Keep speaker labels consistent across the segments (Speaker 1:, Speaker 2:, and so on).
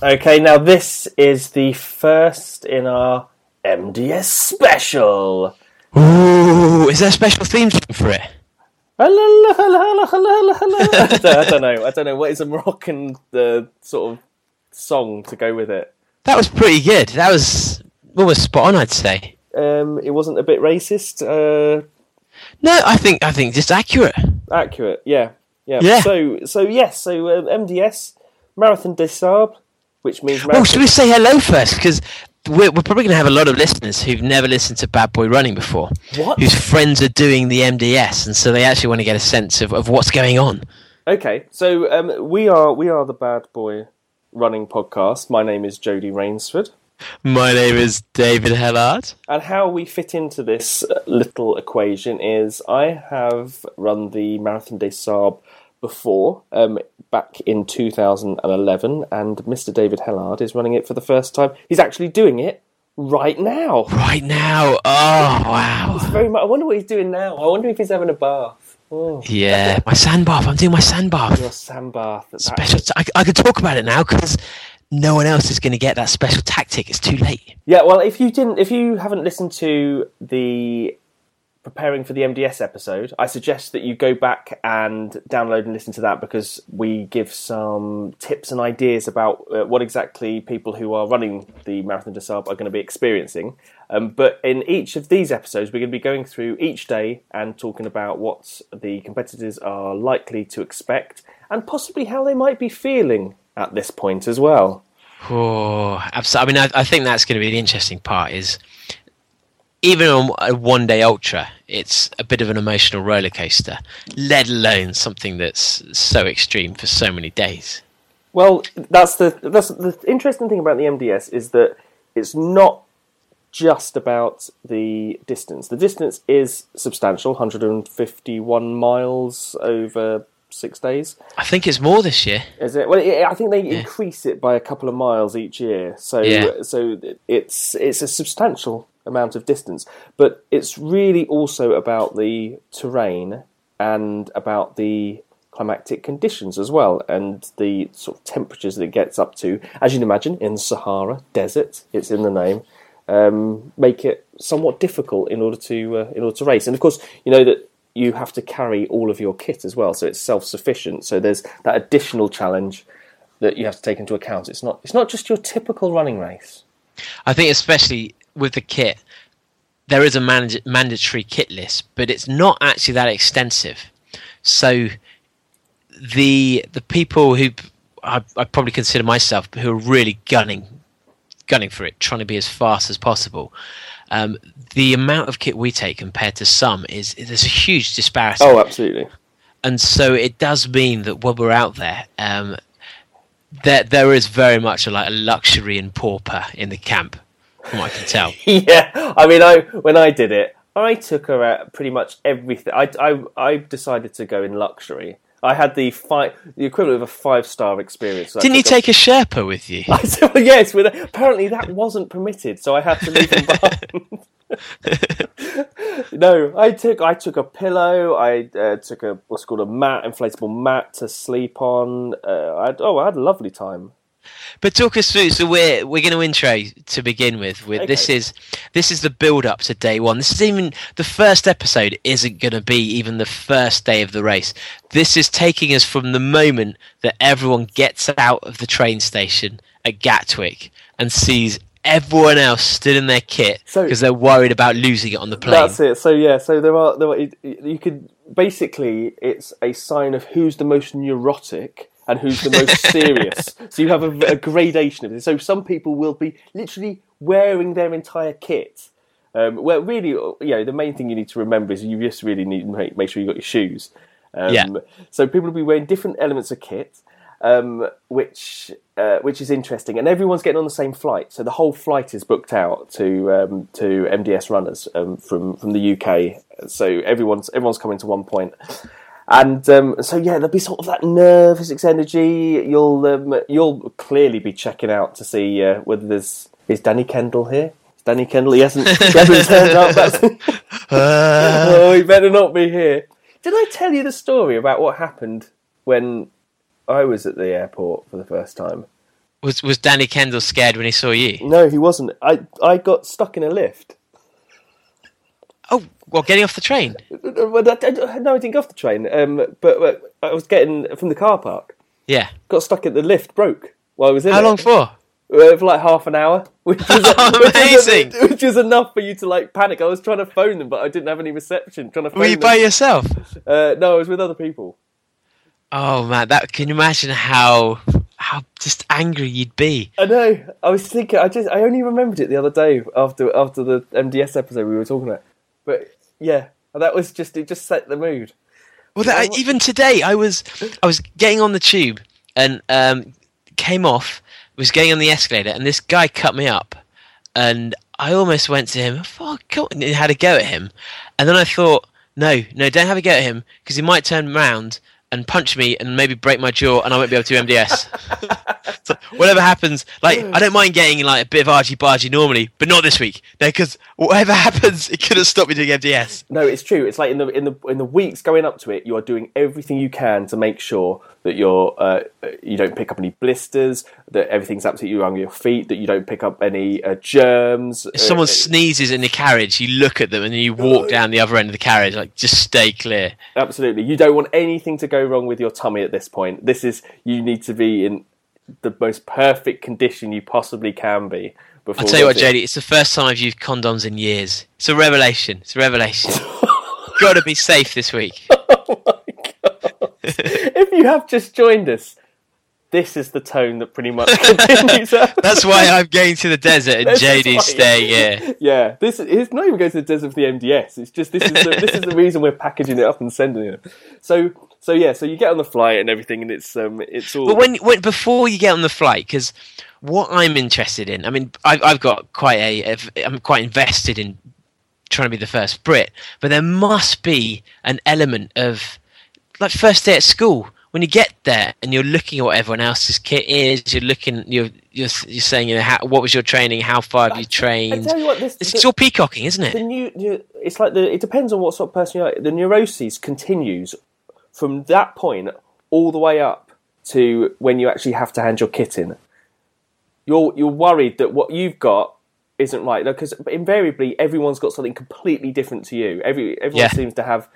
Speaker 1: Okay, now this is the first in our MDS special.
Speaker 2: Ooh, is there a special theme song for it?
Speaker 1: I don't know. I don't know. What is a Moroccan uh, sort of song to go with it?
Speaker 2: That was pretty good. That was almost spot on, I'd say.
Speaker 1: Um, it wasn't a bit racist. Uh,
Speaker 2: No, I think I think just accurate.
Speaker 1: accurate. Yeah, yeah.
Speaker 2: Yeah.
Speaker 1: So, so yes. So um, MDS Marathon des Sables, which means
Speaker 2: Oh,
Speaker 1: marathon.
Speaker 2: should we say hello first? Because we're, we're probably going to have a lot of listeners who've never listened to Bad Boy Running before,
Speaker 1: What?
Speaker 2: whose friends are doing the MDS, and so they actually want to get a sense of, of what's going on.
Speaker 1: Okay, so um, we are we are the Bad Boy Running podcast. My name is Jody Raynsford.
Speaker 2: My name is David Hellard.
Speaker 1: And how we fit into this little equation is I have run the Marathon des Sables before, um, back in 2011, and Mr. David Hellard is running it for the first time. He's actually doing it right now.
Speaker 2: Right now, oh wow,
Speaker 1: Very much. I wonder what he's doing now. I wonder if he's having a bath. Oh,
Speaker 2: yeah, my sand bath. I'm doing my sand bath.
Speaker 1: your sand bath.
Speaker 2: Special. T- I, I could talk about it now because no one else is going to get that special tactic. It's too late.
Speaker 1: Yeah, well, if you didn't, if you haven't listened to the preparing for the MDS episode, I suggest that you go back and download and listen to that because we give some tips and ideas about uh, what exactly people who are running the Marathon des Sables are going to be experiencing. Um, but in each of these episodes, we're going to be going through each day and talking about what the competitors are likely to expect and possibly how they might be feeling at this point as well.
Speaker 2: Oh, absolutely. I mean, I, I think that's going to be the interesting part. Is even on a one-day ultra, it's a bit of an emotional roller coaster. Let alone something that's so extreme for so many days.
Speaker 1: Well, that's the that's the interesting thing about the MDS is that it's not just about the distance. The distance is substantial, 151 miles over six days.
Speaker 2: I think it's more this year.
Speaker 1: Is it? Well, it, I think they increase it by a couple of miles each year. So,
Speaker 2: Yeah.
Speaker 1: so it's it's a substantial amount of distance, but it's really also about the terrain and about the climatic conditions as well, and the sort of temperatures that it gets up to. As you'd imagine, in Sahara desert, it's in the name. Um, make it somewhat difficult in order to uh, in order to race, and of course, you know that you have to carry all of your kit as well, so it's self sufficient. So there's that additional challenge that you have to take into account. It's not it's not just your typical running race.
Speaker 2: I think especially with the kit, there is a manage- mandatory kit list, but it's not actually that extensive. So the the people who I, I probably consider myself who are really gunning gunning for it, trying to be as fast as possible. Um, the amount of kit we take compared to some is there's a huge disparity
Speaker 1: Oh, absolutely.
Speaker 2: and so it does mean that when we're out there, um, there there is very much a, like a luxury and pauper in the camp, I can tell.
Speaker 1: yeah, I mean, I when I did it, I took her at pretty much everything. I, I, I decided to go in luxury. I had the five, the equivalent of a five star experience. I
Speaker 2: Didn't you take a Sherpa with you?
Speaker 1: I said, well, yes, but apparently that wasn't permitted, so I had to leave them behind. no, I took I took a pillow. I uh, took a what's called a mat, inflatable mat to sleep on. Uh, I had, oh, I had a lovely time.
Speaker 2: But talk us through. So we're we're going to intro to begin with. With this is this is the build up to day one. This is even the first episode. Isn't going to be even the first day of the race. This is taking us from the moment that everyone gets out of the train station at Gatwick and sees everyone else stood in their kit
Speaker 1: So-
Speaker 2: because they're worried about losing it on the plane.
Speaker 1: That's it. So yeah, so there are there are, you could basically it's a sign of who's the most neurotic and who's the most serious. so you have a, a gradation of this. So some people will be literally wearing their entire kit. Um, well, really, you know, the main thing you need to remember is you just really need to make, make sure you got your shoes. Um,
Speaker 2: Yeah.
Speaker 1: So people will be wearing different elements of kit, um, which uh, which is interesting, and everyone's getting on the same flight. So the whole flight is booked out to um, to MDS runners um, from from the UK. So everyone's everyone's coming to one point. And um, so yeah, there'll be sort of that nervous energy. You'll um, you'll clearly be checking out to see uh, whether there's is Danny Kendall here. Is Danny Kendall, he hasn't, he hasn't turned up. That's, oh, he better not be here. Did I tell you the story about what happened when I was at the airport for the first time?
Speaker 2: Was was Danny Kendall scared when he saw you?
Speaker 1: No, he wasn't. I I got stuck in a lift.
Speaker 2: Oh, well, getting off the train.
Speaker 1: Well, I, I, no, I didn't go off the train. Um, but, but I was getting from the car park.
Speaker 2: Yeah.
Speaker 1: Got stuck at the lift, broke while I was in
Speaker 2: How
Speaker 1: it.
Speaker 2: long for?
Speaker 1: Uh, for like half an hour, which is
Speaker 2: Amazing.
Speaker 1: Which was enough for you to like panic. I was trying to phone them, but I didn't have any reception. Trying to phone
Speaker 2: Were you
Speaker 1: them.
Speaker 2: by yourself?
Speaker 1: Uh, no, I was with other people.
Speaker 2: Oh man, that can you imagine how how just angry you'd be?
Speaker 1: I know. I was thinking. I just. I only remembered it the other day after after the MDS episode we were talking about. But yeah, that was just. It just set the mood.
Speaker 2: Well, that, even today, I was I was getting on the tube and um, came off, was getting on the escalator, and this guy cut me up, and I almost went to him, fuck, on," and had a go at him, and then I thought, no, no, don't have a go at him because he might turn around and punch me and maybe break my jaw, and I won't be able to do MDS. so whatever happens, like I don't mind getting like a bit of argy bargy normally, but not this week. No, because whatever happens, it couldn't stop me doing MDS.
Speaker 1: No, it's true. It's like in the in the in the weeks going up to it, you are doing everything you can to make sure that you're uh, you don't pick up any blisters, that everything's absolutely wrong on your feet, that you don't pick up any uh, germs.
Speaker 2: If someone
Speaker 1: Uh,
Speaker 2: sneezes in the carriage, you look at them and then you walk down the other end of the carriage, like just stay clear.
Speaker 1: absolutely, you don't want anything to go wrong with your tummy at this point. This is you need to be in the most perfect condition you possibly can be.
Speaker 2: I'll tell you what. JD, it's the first time I've used condoms in years. It's a revelation. It's a revelation. Got to be safe this week.
Speaker 1: if you have just joined us, this is the tone that pretty much continues.
Speaker 2: That's why I'm going to the desert and JD's staying here.
Speaker 1: Yeah, this is not even going to the desert for the MDS. It's just this is the, this is the reason we're packaging it up and sending it. So so yeah, so you get on the flight and everything, and it's um it's all.
Speaker 2: But when, when before you get on the flight, because what I'm interested in, I mean, I've, I've got quite a, I'm quite invested in trying to be the first Brit, but there must be an element of like first day at school when you get there and you're looking at what everyone else's kit is. You're looking, you're you're, you're saying, you know, how, what was your training? How far have you
Speaker 1: I
Speaker 2: trained?
Speaker 1: tell you what, this
Speaker 2: It's
Speaker 1: the,
Speaker 2: all peacocking, isn't it?
Speaker 1: the new, new it's like the it depends on what sort of person you are. The neuroses continues from that point all the way up to when you actually have to hand your kit in. You're you're worried that what you've got isn't right because invariably everyone's got something completely different to you. Every everyone
Speaker 2: Yeah.
Speaker 1: seems to have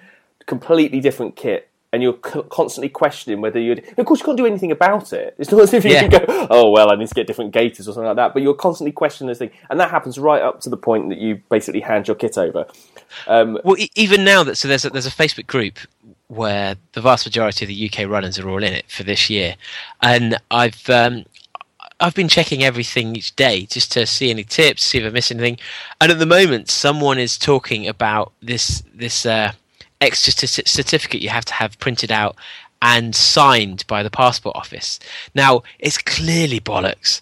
Speaker 1: completely different kit. And you're co- constantly questioning whether you'd. Of course, you can't do anything about it. It's not as if you
Speaker 2: Yeah.
Speaker 1: can go, "Oh well, I need to get different gaiters or something like that." But you're constantly questioning this thing, and that happens right up to the point that you basically hand your kit over. Um,
Speaker 2: Well, e- even now that so there's a, there's a Facebook group where the vast majority of the UK runners are all in it for this year, and I've um, I've been checking everything each day just to see any tips, see if I miss anything, and at the moment someone is talking about this this uh, extra cer- certificate you have to have printed out and signed by the passport office. Now it's clearly bollocks,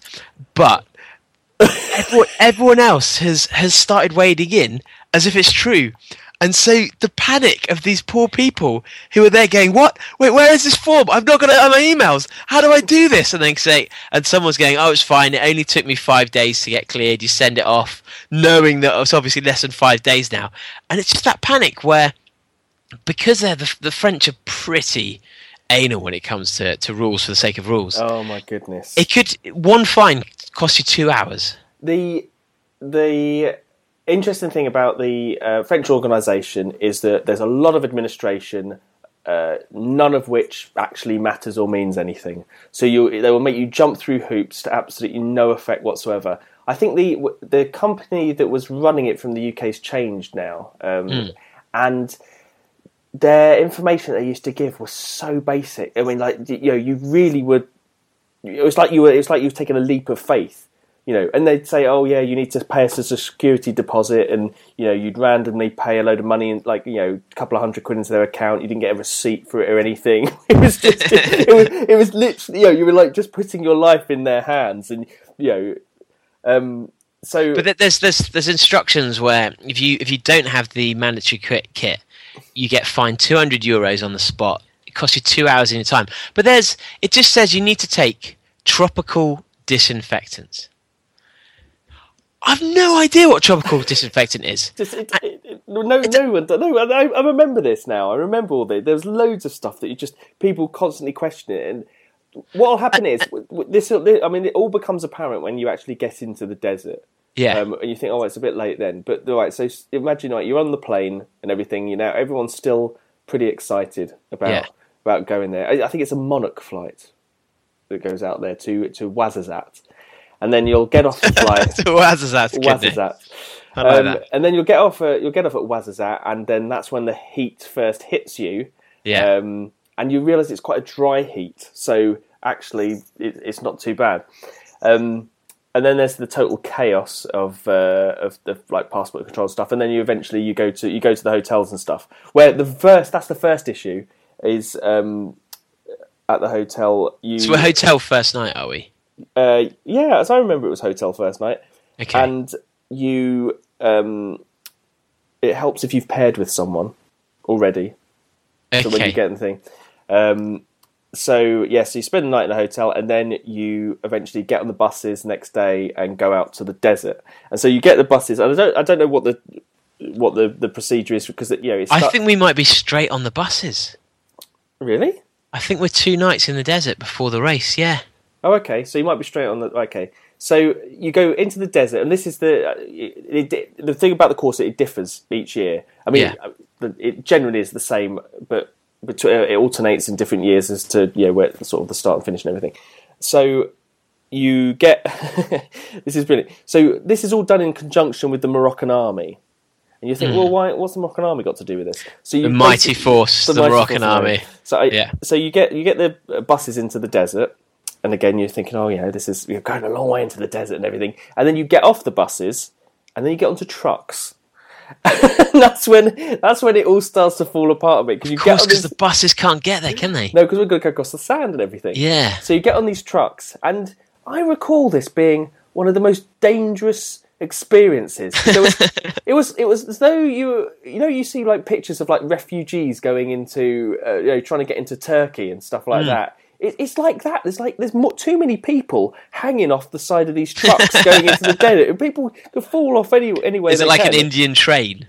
Speaker 2: but everyone, everyone else has has started wading in as if it's true. And so the panic of these poor people who are there going, "What? Wait, where is this form? I've not got it on my emails. How do I do this?" And then say, and someone's going, "Oh, it's fine. It only took me five days to get cleared. You send it off, knowing that it's obviously less than five days now." And it's just that panic where, because they're the, the French are pretty anal when it comes to, to rules for the sake of rules.
Speaker 1: oh my goodness!
Speaker 2: It could one fine cost you two hours.
Speaker 1: the the interesting thing about the uh, French organisation is that there's a lot of administration, uh, none of which actually matters or means anything. So you they will make you jump through hoops to absolutely no effect whatsoever. I think the the company that was running it from the UK's changed now, um, and their information they used to give was so basic. I mean, like you know, you really would. It was like you were. It was like you were taking a leap of faith you know, and they'd say, "Oh yeah, you need to pay us as a security deposit," and you know, you'd randomly pay a load of money, and like you know, a couple of hundred quid into their account. You didn't get a receipt for it or anything. It was just, it was, it was literally, you know, you were like just putting your life in their hands, and you know, um, so
Speaker 2: But there's there's there's instructions where if you if you don't have the mandatory kit, kit you get fined 200 euros on the spot. It costs you two hours in your time. But there's it just says you need to take tropical disinfectants. I've no idea what tropical disinfectant is.
Speaker 1: Just it, it, it, no, no one. No, I, I remember this now. I remember all this. There was loads of stuff that you just people constantly question it, and what'll happen uh, is uh, w- w- this. I mean, it all becomes apparent when you actually get into the desert.
Speaker 2: Yeah.
Speaker 1: Um, and you think, oh, it's a bit late then. But right, so imagine like you're on the plane and everything. You know, everyone's still pretty excited about
Speaker 2: Yeah.
Speaker 1: about going there. I, I think it's a Monarch flight that goes out there to to Ouarzazate, and then you'll get off the flight.
Speaker 2: Ouarzazate, goodness.
Speaker 1: Ouarzazate.
Speaker 2: I like
Speaker 1: Um,
Speaker 2: that.
Speaker 1: and then you'll get off. Uh, you'll get off at Ouarzazate, and then that's when the heat first hits you.
Speaker 2: Yeah.
Speaker 1: Um, and you realise it's quite a dry heat, so actually it, it's not too bad. Um, and then there's the total chaos of uh, of the like passport control stuff, and then you eventually you go to you go to the hotels and stuff. Where the first that's the first issue is um, at the hotel. You
Speaker 2: so we're hotel first night, are we?
Speaker 1: uh, yeah, as I remember, it was hotel first night
Speaker 2: Okay.
Speaker 1: and you um, it helps if you've paired with someone already
Speaker 2: okay.
Speaker 1: so when you get the thing um, so yeah so you spend the night in a hotel and then you eventually get on the buses next day and go out to the desert and so you get the buses and i don't i don't know what the what the, the procedure is because you know it's
Speaker 2: I think we might be straight on the buses.
Speaker 1: really
Speaker 2: I think we're two nights in the desert before the race. Yeah.
Speaker 1: Oh, okay. So you might be straight on the. Okay. So you go into the desert, and this is the uh, it, it, the thing about the course. It differs each year. I mean,
Speaker 2: Yeah.
Speaker 1: uh, it generally is the same, but it alternates in different years as to you know where sort of the start and finish and everything. So you get this is brilliant. So this is all done in conjunction with the Moroccan army, and you think, well, why? What's the Moroccan army got to do with this? So you
Speaker 2: Hmm. The mighty force, the,
Speaker 1: mighty
Speaker 2: Moroccan
Speaker 1: force
Speaker 2: army.
Speaker 1: So I,
Speaker 2: Yeah.
Speaker 1: so you get you get the uh, buses into the desert, and again you're thinking, oh, you know, this is you're going a long way into the desert and everything, and then you get off the buses, and then you get onto trucks. And that's when that's when it all starts to fall apart a bit because you
Speaker 2: Of
Speaker 1: get
Speaker 2: course, because the buses can't get there, can they?
Speaker 1: no because we're going to go across the sand and everything.
Speaker 2: Yeah.
Speaker 1: So you get on these trucks, and I recall this being one of the most dangerous experiences. Was, it was it was as though you you know you see like pictures of like refugees going into uh, you know trying to get into Turkey and stuff like that. It, it's like that. There's like there's more, too many people hanging off the side of these trucks going into the desert. People could fall off any anywhere.
Speaker 2: Is it like
Speaker 1: can.
Speaker 2: an Indian train?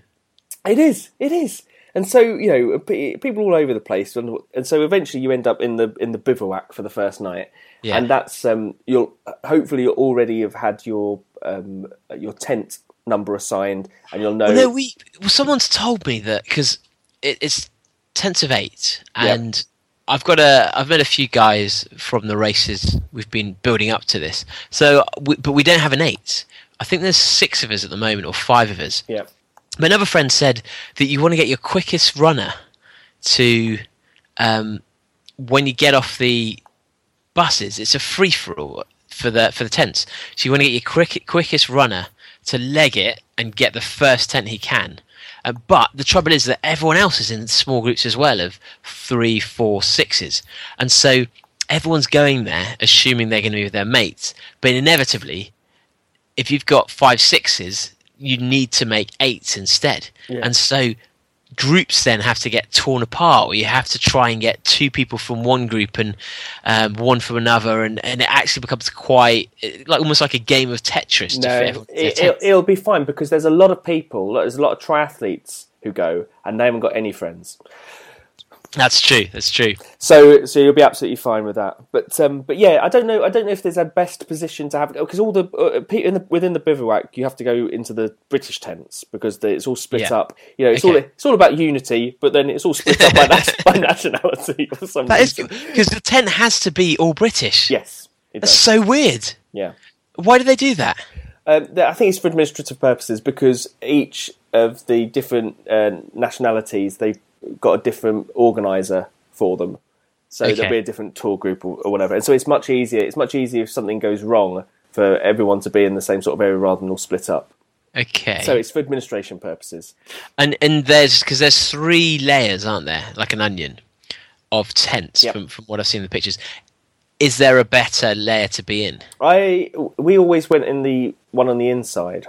Speaker 1: It is. It is. And so you know, people all over the place, and, and so eventually you end up in the in the bivouac for the first night,
Speaker 2: Yeah.
Speaker 1: and that's um, you'll hopefully you'll already have had your um, your tent number assigned, and you'll know.
Speaker 2: No, we. Well, someone's told me that because it, it's tents of eight, and I've got a. I've met a few guys from the races. We've been building up to this, so we, but we don't have an eight. I think there's six of us at the moment, or five of us.
Speaker 1: yeah,
Speaker 2: My another friend said that you want to get your quickest runner to um, when you get off the buses. It's a free for all for the for the tents. So you want to get your quick, quickest runner to leg it and get the first tent he can. Uh, but the trouble is that everyone else is in small groups as well of three, four, sixes, and so everyone's going there assuming they're going to be with their mates. But inevitably, if you've got five sixes, you need to make eights instead.
Speaker 1: Yeah.
Speaker 2: And so groups then have to get torn apart, or you have to try and get two people from one group and um, one from another, and, and it actually becomes quite like almost like a game of Tetris.
Speaker 1: no,
Speaker 2: everyone to their
Speaker 1: it, it'll, it'll be fine because there's a lot of people. There's a lot of triathletes who go, and they haven't got any friends.
Speaker 2: That's true. That's true.
Speaker 1: So, so you'll be absolutely fine with that. But, um, but yeah, I don't know. I don't know if there's a best position to have because all the, uh, in the within the bivouac, you have to go into the British tents because the, it's all split
Speaker 2: Yeah.
Speaker 1: up. You know, it's all it's all about unity, but then it's all split up by, nat- by nationality for some
Speaker 2: That is because the tent has to be all British.
Speaker 1: Yes,
Speaker 2: That's so weird.
Speaker 1: Yeah.
Speaker 2: Why do they do that?
Speaker 1: Um, I think it's for administrative purposes because each of the different uh, nationalities they've got a different organizer for them. So
Speaker 2: Okay.
Speaker 1: there'll be a different tour group or, or whatever, and so it's much easier. It's much easier if something goes wrong for everyone to be in the same sort of area rather than all split up.
Speaker 2: Okay.
Speaker 1: So it's for administration purposes.
Speaker 2: And and there's because there's three layers, aren't there? Like an onion of tents
Speaker 1: Yep.
Speaker 2: from from what I've seen in the pictures. Is there a better layer to be in?
Speaker 1: I we always went in the one on the inside.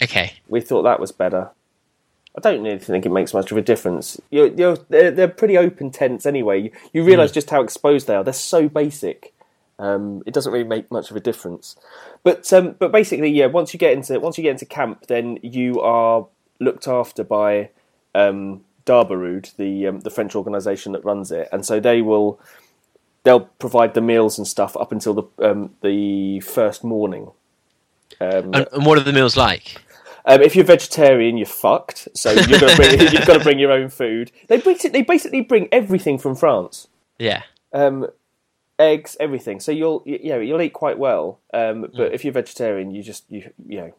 Speaker 2: Okay.
Speaker 1: We thought that was better. I don't really think it makes much of a difference. You're, you're, they're, they're pretty open tents anyway. You, you realise just how exposed they are. They're so basic. Um, it doesn't really make much of a difference. But um, but basically, yeah. Once you get into once you get into camp, then you are looked after by um, Darbaroud, the um, the French organisation that runs it, and so they will they'll provide the meals and stuff up until the um, the first morning. Um,
Speaker 2: And, and what are the meals like?
Speaker 1: Um, if you're vegetarian, you're fucked. So you're gonna bring, you've got to bring your own food. They basically, they basically bring everything from France.
Speaker 2: Yeah.
Speaker 1: Um, eggs, everything. So you'll you know you'll eat quite well. Um, but if you're vegetarian, you just you you know.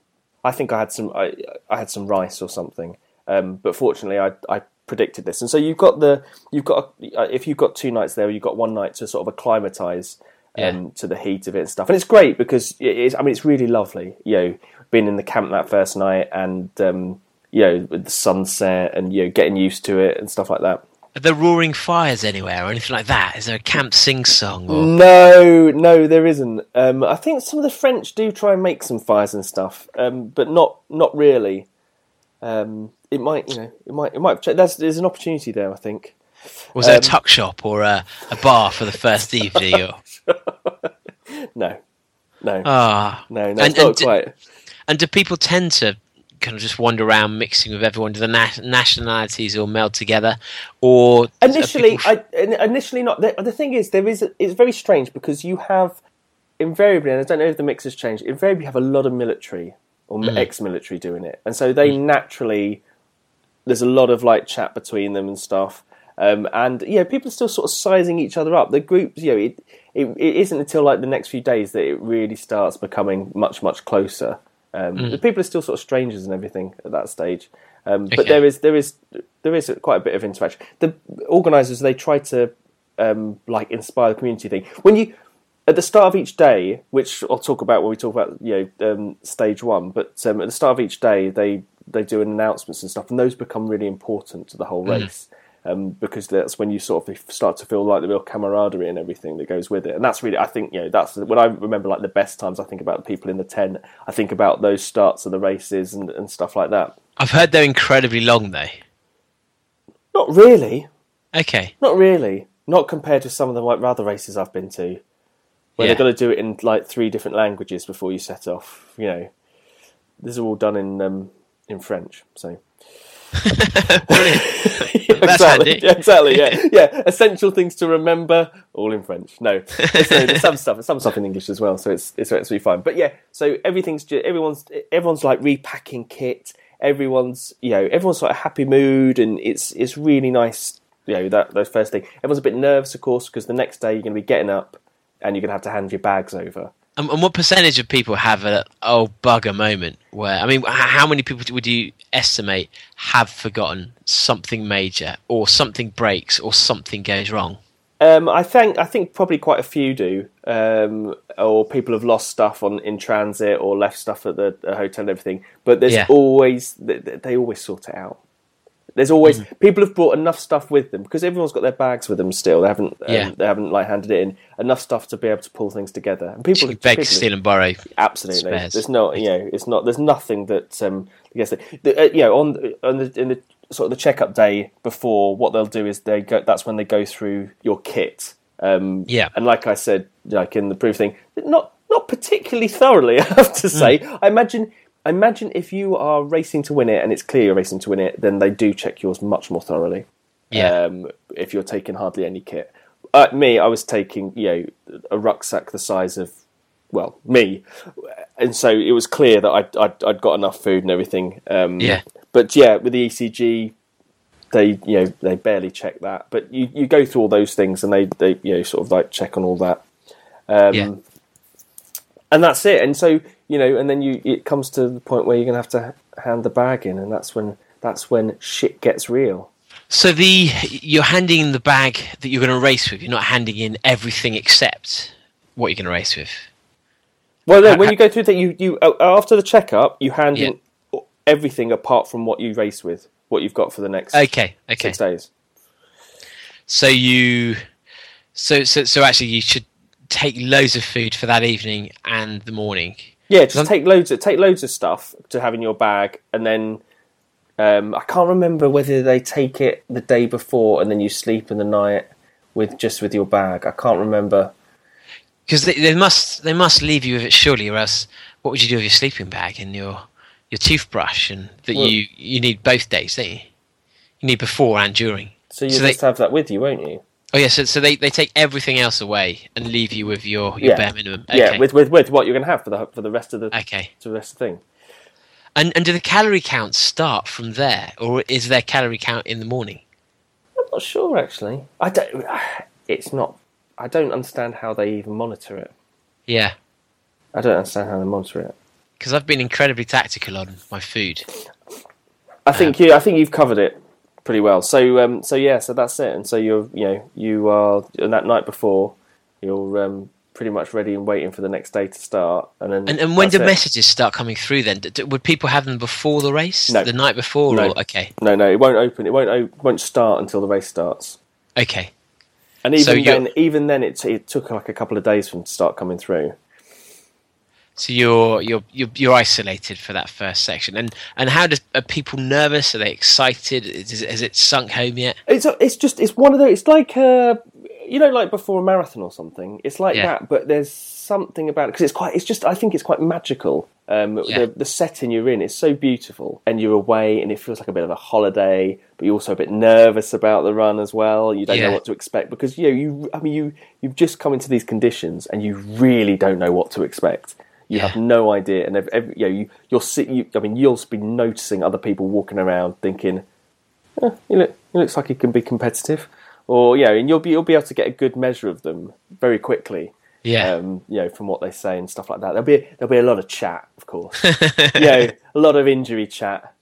Speaker 1: I think I had some I, I had some rice or something. Um, but fortunately, I I predicted this, and so you've got the you've got uh, if you've got two nights there, you've got one night to sort of acclimatise um,
Speaker 2: Yeah.
Speaker 1: to the heat of it and stuff, and it's great because it is. I mean, it's really lovely. You know, being in the camp that first night and um, you know with the sunset and you know getting used to it and stuff like that.
Speaker 2: Are there roaring fires anywhere or anything like that? Is there a camp sing song? Or...
Speaker 1: No, no, there isn't. Um, I think some of the French do try and make some fires and stuff, um, but not not really. Um, it might, you know, it might, it might. There's, there's an opportunity there, I think.
Speaker 2: Was there
Speaker 1: um,
Speaker 2: a tuck shop or a, a bar for the first evening? Or...
Speaker 1: No, no,
Speaker 2: Ah.
Speaker 1: no, no,
Speaker 2: and-
Speaker 1: not
Speaker 2: and
Speaker 1: quite.
Speaker 2: And do people tend to kind of just wander around mixing with everyone? Do the na- nationalities all meld together? Or
Speaker 1: Initially, I initially not. The, the thing is, there is. It's very strange because you have invariably, and I don't know if the mix has changed. Invariably, you have a lot of military or
Speaker 2: Mm.
Speaker 1: ex-military doing it, and so they naturally there's a lot of like chat between them and stuff. Um, and yeah, people are still sort of sizing each other up. The groups, you know, it, it, it isn't until like the next few days that it really starts becoming much much closer. Um,
Speaker 2: Mm.
Speaker 1: the People are still sort of strangers and everything at that stage. Um, But
Speaker 2: Okay.
Speaker 1: there is there is there is quite a bit of interaction. The organisers they try to um, like inspire the community thing. When you at the start of each day, which I'll talk about when we talk about you know um, stage one, but um, at the start of each day they they do announcements and stuff, and those become really important to the whole race. Um, because that's when you sort of start to feel like the real camaraderie and everything that goes with it, and that's really, I think, you know, that's when I remember like the best times. I think about the people in the tent. I think about those starts of the races and, and stuff like that.
Speaker 2: I've heard they're incredibly long, though.
Speaker 1: Not really,
Speaker 2: Okay.
Speaker 1: not really, not compared to some of the like rather races I've been to, where
Speaker 2: Yeah.
Speaker 1: they've got to do it in like three different languages before you set off. You know, these are all done in um, in French, so. Exactly. Yeah, exactly. Yeah, yeah. Essential things to remember, all in French. No, there's, no, there's some stuff, some stuff in English as well, so it's it's absolutely fine. But yeah, so everything's everyone's everyone's like repacking kit. Everyone's you know everyone's like a happy mood, and it's it's really nice. You know that those first thing. Everyone's a bit nervous, of course, because the next day you're going to be getting up and you're going to have to hand your bags over.
Speaker 2: And, and what percentage of people have a oh bugger moment where I mean, how many people would you estimate have forgotten something major, or something breaks, or something goes wrong?
Speaker 1: Um, I think I think probably quite a few do, um, or people have lost stuff on in transit or left stuff at the, the hotel and everything. But there's
Speaker 2: Yeah.
Speaker 1: always they, they always sort it out. There's always
Speaker 2: Mm-hmm.
Speaker 1: people have brought enough stuff with them because everyone's got their bags with them still. They haven't um,
Speaker 2: Yeah.
Speaker 1: they haven't like handed it in enough stuff to be able to pull things together. And people
Speaker 2: beg,
Speaker 1: people-
Speaker 2: steal, and borrow.
Speaker 1: Absolutely.
Speaker 2: spares.
Speaker 1: There's no, you know, it's not. There's nothing that um, I guess the, uh, you know on on the in the sort of the checkup day before. What they'll do is they go. That's when they go through your kit. Um,
Speaker 2: Yeah.
Speaker 1: And like I said, like in the proof thing, not not particularly thoroughly. I have to say.
Speaker 2: Mm.
Speaker 1: I imagine. I imagine if you are racing to win it and it's clear you're racing to win it, then they do check yours much more thoroughly.
Speaker 2: Yeah.
Speaker 1: Um, if you're taking hardly any kit. Uh, me, I was taking you know a rucksack the size of well me, and so it was clear that I'd I'd, I'd got enough food and everything. Um,
Speaker 2: Yeah.
Speaker 1: But yeah, with the ECG, they you know they barely check that. But you, you go through all those things and they they you know sort of like check on all that. Um,
Speaker 2: Yeah.
Speaker 1: And that's it. And so you know, and then you it comes to the point where you're gonna have to hand the bag in, and that's when that's when shit gets real.
Speaker 2: So the you're handing in the bag that you're going to race with. You're not handing in everything except what you're going to race with.
Speaker 1: Well, no, when you go through that, you you after the checkup, you hand
Speaker 2: Yeah.
Speaker 1: in everything apart from what you race with, what you've got for the next
Speaker 2: Okay, okay.
Speaker 1: six days.
Speaker 2: So you, so so so actually, you should take loads of food for that evening and the morning.
Speaker 1: Yeah, just take loads of take loads of stuff to have in your bag, and then um, I can't remember whether they take it the day before and then you sleep in the night with just with your bag. I can't remember.
Speaker 2: Because they, they must they must leave you with it surely, or else what would you do with your sleeping bag and your your toothbrush and that
Speaker 1: Well-
Speaker 2: you you need both days, don't you? You need before and during.
Speaker 1: So you
Speaker 2: So
Speaker 1: just
Speaker 2: they-
Speaker 1: have that with you, won't you?
Speaker 2: Oh yeah, so, so they, they take everything else away and leave you with your, your
Speaker 1: Yeah.
Speaker 2: bare minimum. Okay.
Speaker 1: Yeah, with, with with what you're going to have for the for the rest of the
Speaker 2: okay.
Speaker 1: for the rest of the thing.
Speaker 2: And and do the calorie counts start from there, or is there calorie count in the morning?
Speaker 1: I'm not sure actually. I don't. It's not. I don't understand how they even monitor it.
Speaker 2: Yeah,
Speaker 1: I don't understand how they monitor it.
Speaker 2: because I've been incredibly tactical on my food.
Speaker 1: I think um, you. I think you've covered it pretty well. So um, so yeah. So that's it. And so you're you know you are and that night before you're um, pretty much ready and waiting for the next day to start. And then
Speaker 2: And and when do
Speaker 1: it.
Speaker 2: messages start coming through? Then D- d- would people have them before the race,
Speaker 1: No.
Speaker 2: the night before,
Speaker 1: No.
Speaker 2: or okay,
Speaker 1: No, no, it won't open. It won't. won't start until the race starts.
Speaker 2: okay,
Speaker 1: And even
Speaker 2: So
Speaker 1: then, even then, it, it took like a couple of days for them to start coming through.
Speaker 2: So you're you're you're, you're isolated for that first section. And and how does are people nervous? Are they excited? Is, has it sunk home yet?
Speaker 1: It's it's just it's one of those. It's like uh, you know, like before a marathon or something. It's like
Speaker 2: Yeah.
Speaker 1: that, but there's something about it because it's quite. It's just I think it's quite magical. Um,
Speaker 2: Yeah.
Speaker 1: the, the setting you're in is so beautiful, and you're away, and it feels like a bit of a holiday. But you're also a bit nervous about the run as well. You don't
Speaker 2: Yeah.
Speaker 1: know what to expect because you know you. I mean, you you've just come into these conditions, and you really don't know what to expect. You
Speaker 2: Yeah.
Speaker 1: have no idea, and ev ev you know you you'll see. You, I mean, you'll be noticing other people walking around, thinking, "Eh, "He look, he looks like he can be competitive," or you know, and you'll be you'll be able to get a good measure of them very quickly.
Speaker 2: Yeah,
Speaker 1: Um, you know, from what they say and stuff like that. There'll be there'll be a lot of chat, of course. you know, a lot of injury chat.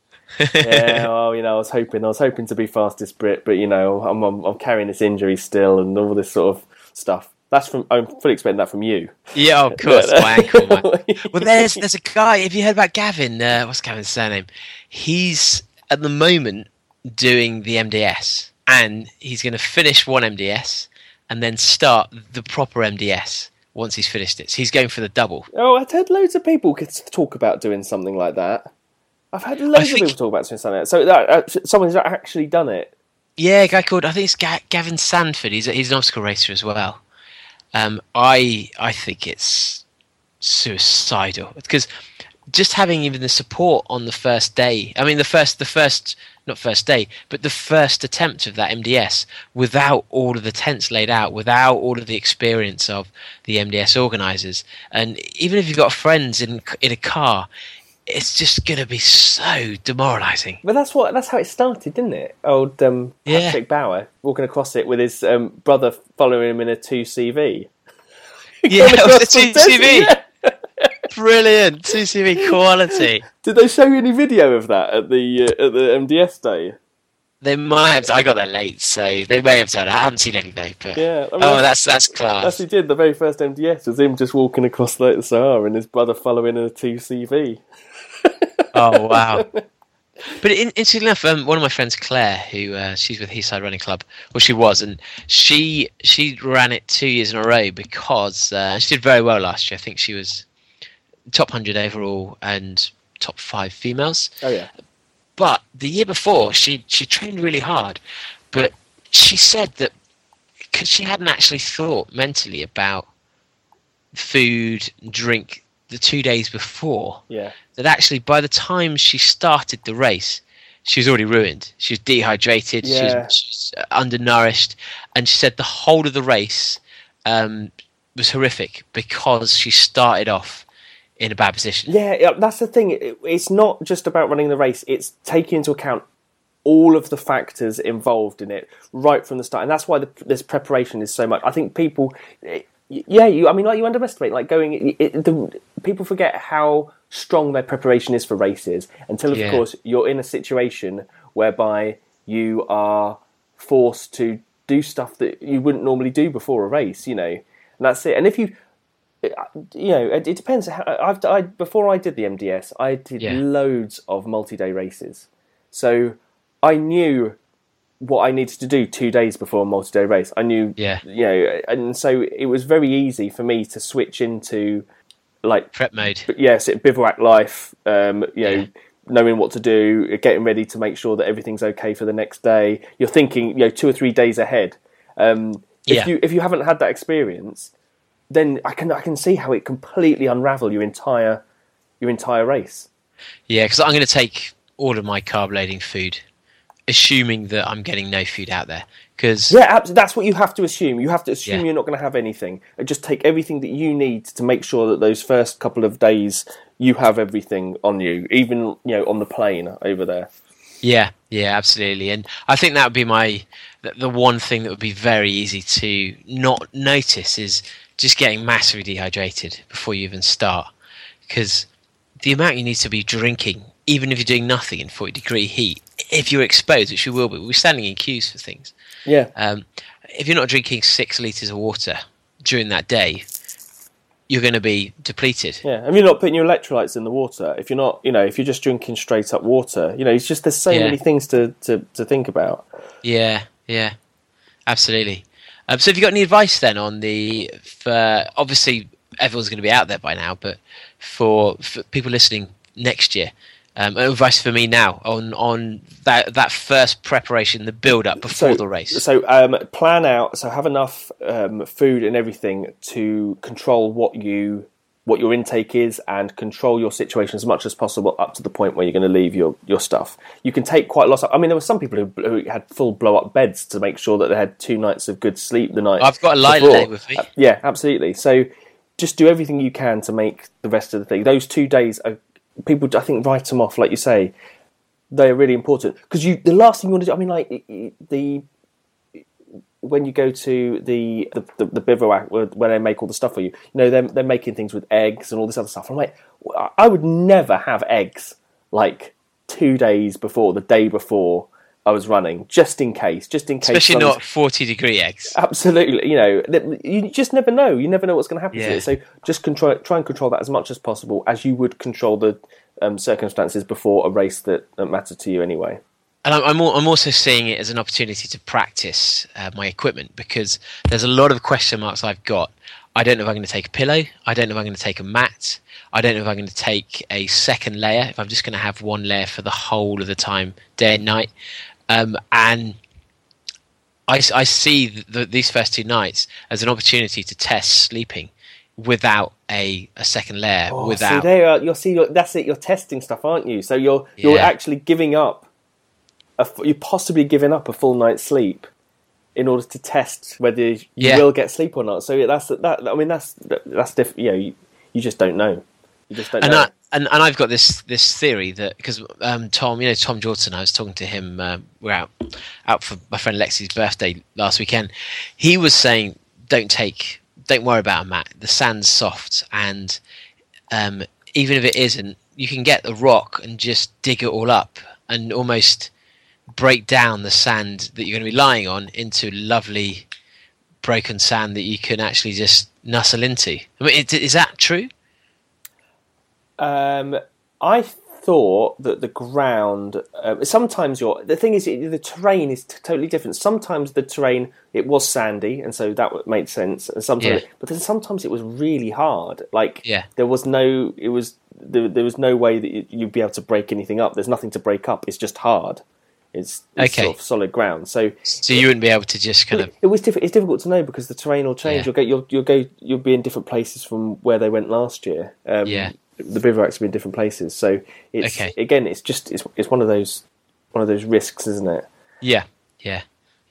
Speaker 1: yeah, well, you know, I was hoping I was hoping to be fastest Brit, but you know, I'm I'm, I'm carrying this injury still and all this sort of stuff. That's from I'm fully expecting that from you.
Speaker 2: yeah, of course, my ankle. Man. Well, there's there's a guy. Have you heard about Gavin? Uh, what's Gavin's surname? He's at the moment doing the MDS, and he's going to finish one MDS and then start the proper MDS once he's finished it. So he's going for the double.
Speaker 1: Oh, I've heard loads of people talk about doing something like that. I've had loads
Speaker 2: think-
Speaker 1: of people talk about doing something like that. So that uh, someone's actually done it.
Speaker 2: Yeah, a guy called I think it's Ga- Gavin Sanford. He's a, he's an obstacle racer as well. Um, I I think it's suicidal because just having even the support on the first day. I mean, the first the first not first day, but the first attempt of that MDS without all of the tents laid out, without all of the experience of the MDS organisers, and even if you've got friends in in a car, it's just going to be so demoralising.
Speaker 1: But that's what that's how it started, didn't it? Old um,
Speaker 2: Yeah.
Speaker 1: Patrick Bauer walking across it with his um, brother following him in a two CV.
Speaker 2: Yeah, a
Speaker 1: the
Speaker 2: 2CV.
Speaker 1: desert, yeah.
Speaker 2: Brilliant, CCV quality.
Speaker 1: Did they show you any video of that at the uh, at the MDS day?
Speaker 2: They might have. I got there late, so they may have done. I haven't seen any though. But
Speaker 1: Yeah. I mean,
Speaker 2: oh, that's that's class.
Speaker 1: That's he did. The very first MDS was him just walking across the the Sahara and his brother following in a two CV.
Speaker 2: Oh wow. But in, interestingly enough, um, one of my friends, Claire, who uh, she's with Heathside Running Club, well, she was, and she she ran it two years in a row because uh, she did very well last year. I think she was top hundred overall and top five females.
Speaker 1: Oh yeah.
Speaker 2: But the year before, she she trained really hard, but she said that because she hadn't actually thought mentally about food, drink the two days before,
Speaker 1: Yeah.
Speaker 2: that actually by the time she started the race, she was already ruined. She was dehydrated. She, was, she was uh, undernourished, and she said the whole of the race um, was horrific because she started off in a bad position.
Speaker 1: Yeah, yeah, that's the thing. It's not just about running the race; it's taking into account all of the factors involved in it right from the start, and that's why the, this preparation is so much. I think people, yeah, you. I mean, like you underestimate, like going. It, it- the people forget how strong their preparation is for races until, of
Speaker 2: Yeah.
Speaker 1: course, you're in a situation whereby you are forced to do stuff that you wouldn't normally do before a race. You know, and that's it. And if you you know, it, it depends. How, I've I, before I did the MDS, I did
Speaker 2: Yeah.
Speaker 1: loads of multi-day races, so I knew what I needed to do two days before a multi-day race. I knew,
Speaker 2: Yeah.
Speaker 1: you know, and so it was very easy for me to switch into like
Speaker 2: Prep mode.
Speaker 1: yes, it bivouac life. Um, you know, knowing what to do, getting ready to make sure that everything's okay for the next day. You're thinking, you know, two or three days ahead. Um, if
Speaker 2: Yeah.
Speaker 1: you if you haven't had that experience, then I can I can see how it completely unravel your entire your entire race.
Speaker 2: Yeah, because I'm going to take all of my carb loading food, assuming that I'm getting no food out there. Because
Speaker 1: Yeah, that's what you have to assume. You have to assume
Speaker 2: Yeah.
Speaker 1: you're not going to have anything, and just take everything that you need to make sure that those first couple of days you have everything on you, even you know on the plane over there.
Speaker 2: Yeah, yeah, absolutely. And I think that would be my the, the one thing that would be very easy to not notice is just getting massively dehydrated before you even start, because the amount you need to be drinking, even if you're doing nothing in 40 degree heat, if you're exposed, which you will be, we're standing in queues for things.
Speaker 1: Yeah,
Speaker 2: Um, if you're not drinking six liters of water during that day, you're going to be depleted.
Speaker 1: yeah. And you're not putting your electrolytes in the water. If you're not, you know, if you're just drinking straight up water, you know, it's just there's so
Speaker 2: Yeah.
Speaker 1: many things to, to, to think about.
Speaker 2: Yeah, yeah, absolutely. Um, so, have you got any advice then on the? For obviously, everyone's going to be out there by now, but for, for people listening next year, um, advice for me now on on that that first preparation, the build up before
Speaker 1: so,
Speaker 2: the race.
Speaker 1: So um, plan out. So have enough um, food and everything to control what you what your intake is and control your situation as much as possible up to the point where you're going to leave your, your stuff. You can take quite a lot. Of, I mean, there were some people who, who had full blow up beds to make sure that they had two nights of good sleep the night.
Speaker 2: I've got a light lay with me.
Speaker 1: Uh, yeah, absolutely. So just do everything you can to make the rest of the thing. Those two days, are, people, I think, write them off, like you say. They're really important because you. The last thing you want to do. I mean, like the when you go to the the, the, the bivouac where, where they make all the stuff for you, you know they're they're making things with eggs and all this other stuff. I'm like, I would never have eggs like two days before the day before I was running, just in case, just in case.
Speaker 2: Especially not forty degree eggs.
Speaker 1: Absolutely, you know, you just never know. You never know what's going to happen to
Speaker 2: Yeah.
Speaker 1: it. So just control, try and control that as much as possible, as you would control the um, circumstances before a race that, that mattered to you anyway.
Speaker 2: and I'm, I'm, I'm also seeing it as an opportunity to practice uh, my equipment because there's a lot of question marks I've got. I don't know if I'm going to take a pillow. I don't know if I'm going to take a mat. I don't know if I'm going to take a second layer. If I'm just going to have one layer for the whole of the time, day and night. Um, and I see th the, these first two nights as an opportunity to test sleeping without a, a second layer.
Speaker 1: Oh,
Speaker 2: without
Speaker 1: see, there are, you're see, you're, that's it. You're testing stuff, aren't you? So you're you're
Speaker 2: Yeah.
Speaker 1: actually giving up. A, you're possibly giving up a full night's sleep in order to test whether you
Speaker 2: Yeah.
Speaker 1: will get sleep or not. So yeah, that's that. I mean, that's that's diff, You know, you, you just don't know. You just don't
Speaker 2: and
Speaker 1: know.
Speaker 2: I, and and I've got this this theory that because um, Tom, you know Tom Jordan, I was talking to him. Um, we're out out for my friend Lexi's birthday last weekend. He was saying, "Don't take, don't worry about a mat. The sand's soft, and um, even if it isn't, you can get the rock and just dig it all up and almost break down the sand that you're going to be lying on into lovely broken sand that you can actually just nuzzle into. I mean, is, is that true?
Speaker 1: Um, I thought that the ground. Um, sometimes your the thing is the terrain is t- totally different. Sometimes the terrain it was sandy, and so that made sense. And sometimes,
Speaker 2: Yeah.
Speaker 1: but then sometimes it was really hard. Like
Speaker 2: Yeah.
Speaker 1: there was no. It was there, there was no way that you'd be able to break anything up. There's nothing to break up. It's just hard. It's, it's
Speaker 2: Okay.
Speaker 1: sort of solid ground. So
Speaker 2: So you wouldn't be able to just kind of
Speaker 1: it, it was diff- It's difficult to know because the terrain will change.
Speaker 2: Yeah.
Speaker 1: You'll go. You'll, you'll go. You'll be in different places from where they went last year. Um,
Speaker 2: Yeah.
Speaker 1: The bivouacs will be in different places. So it's
Speaker 2: Okay.
Speaker 1: again. It's just. It's it's one of those one of those risks, isn't it?
Speaker 2: Yeah, yeah,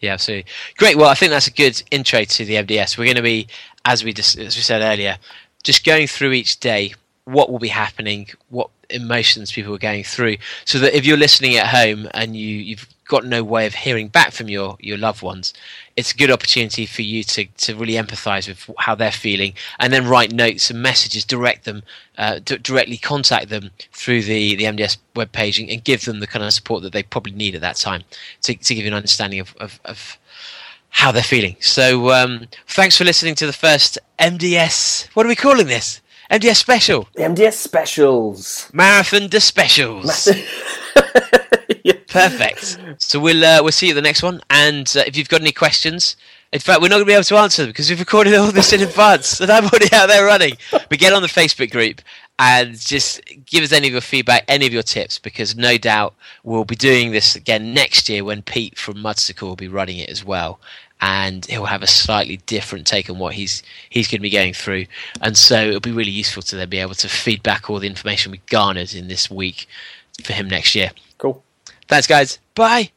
Speaker 2: yeah, absolutely. Great. Well, I think that's a good intro to the MDS. We're going to be, as we dis- as we said earlier, just going through each day what will be happening, what emotions people are going through, so that if you're listening at home and you you've got no way of hearing back from your your loved ones, it's a good opportunity for you to to really empathise with how they're feeling, and then write notes and messages, direct them, uh, d- directly contact them through the the MDS webpage and, and give them the kind of support that they probably need at that time to to give you an understanding of of, of how they're feeling. So um, thanks for listening to the first MDS. What are we calling this? MDS special,
Speaker 1: The MDS specials.
Speaker 2: marathon de specials.
Speaker 1: Yeah.
Speaker 2: Perfect. So we'll uh, we'll see you at the next one. And uh, if you've got any questions, in fact, we're not going to be able to answer them because we've recorded all this in advance, and I'm already out there running. But get on the Facebook group and just give us any of your feedback, any of your tips, because no doubt we'll be doing this again next year when Pete from Mudstacle will be running it as well. And he'll have a slightly different take on what he's he's going to be going through, and so it'll be really useful to then be able to feed back all the information we garnered in this week for him next year.
Speaker 1: Cool.
Speaker 2: Thanks, guys. Bye.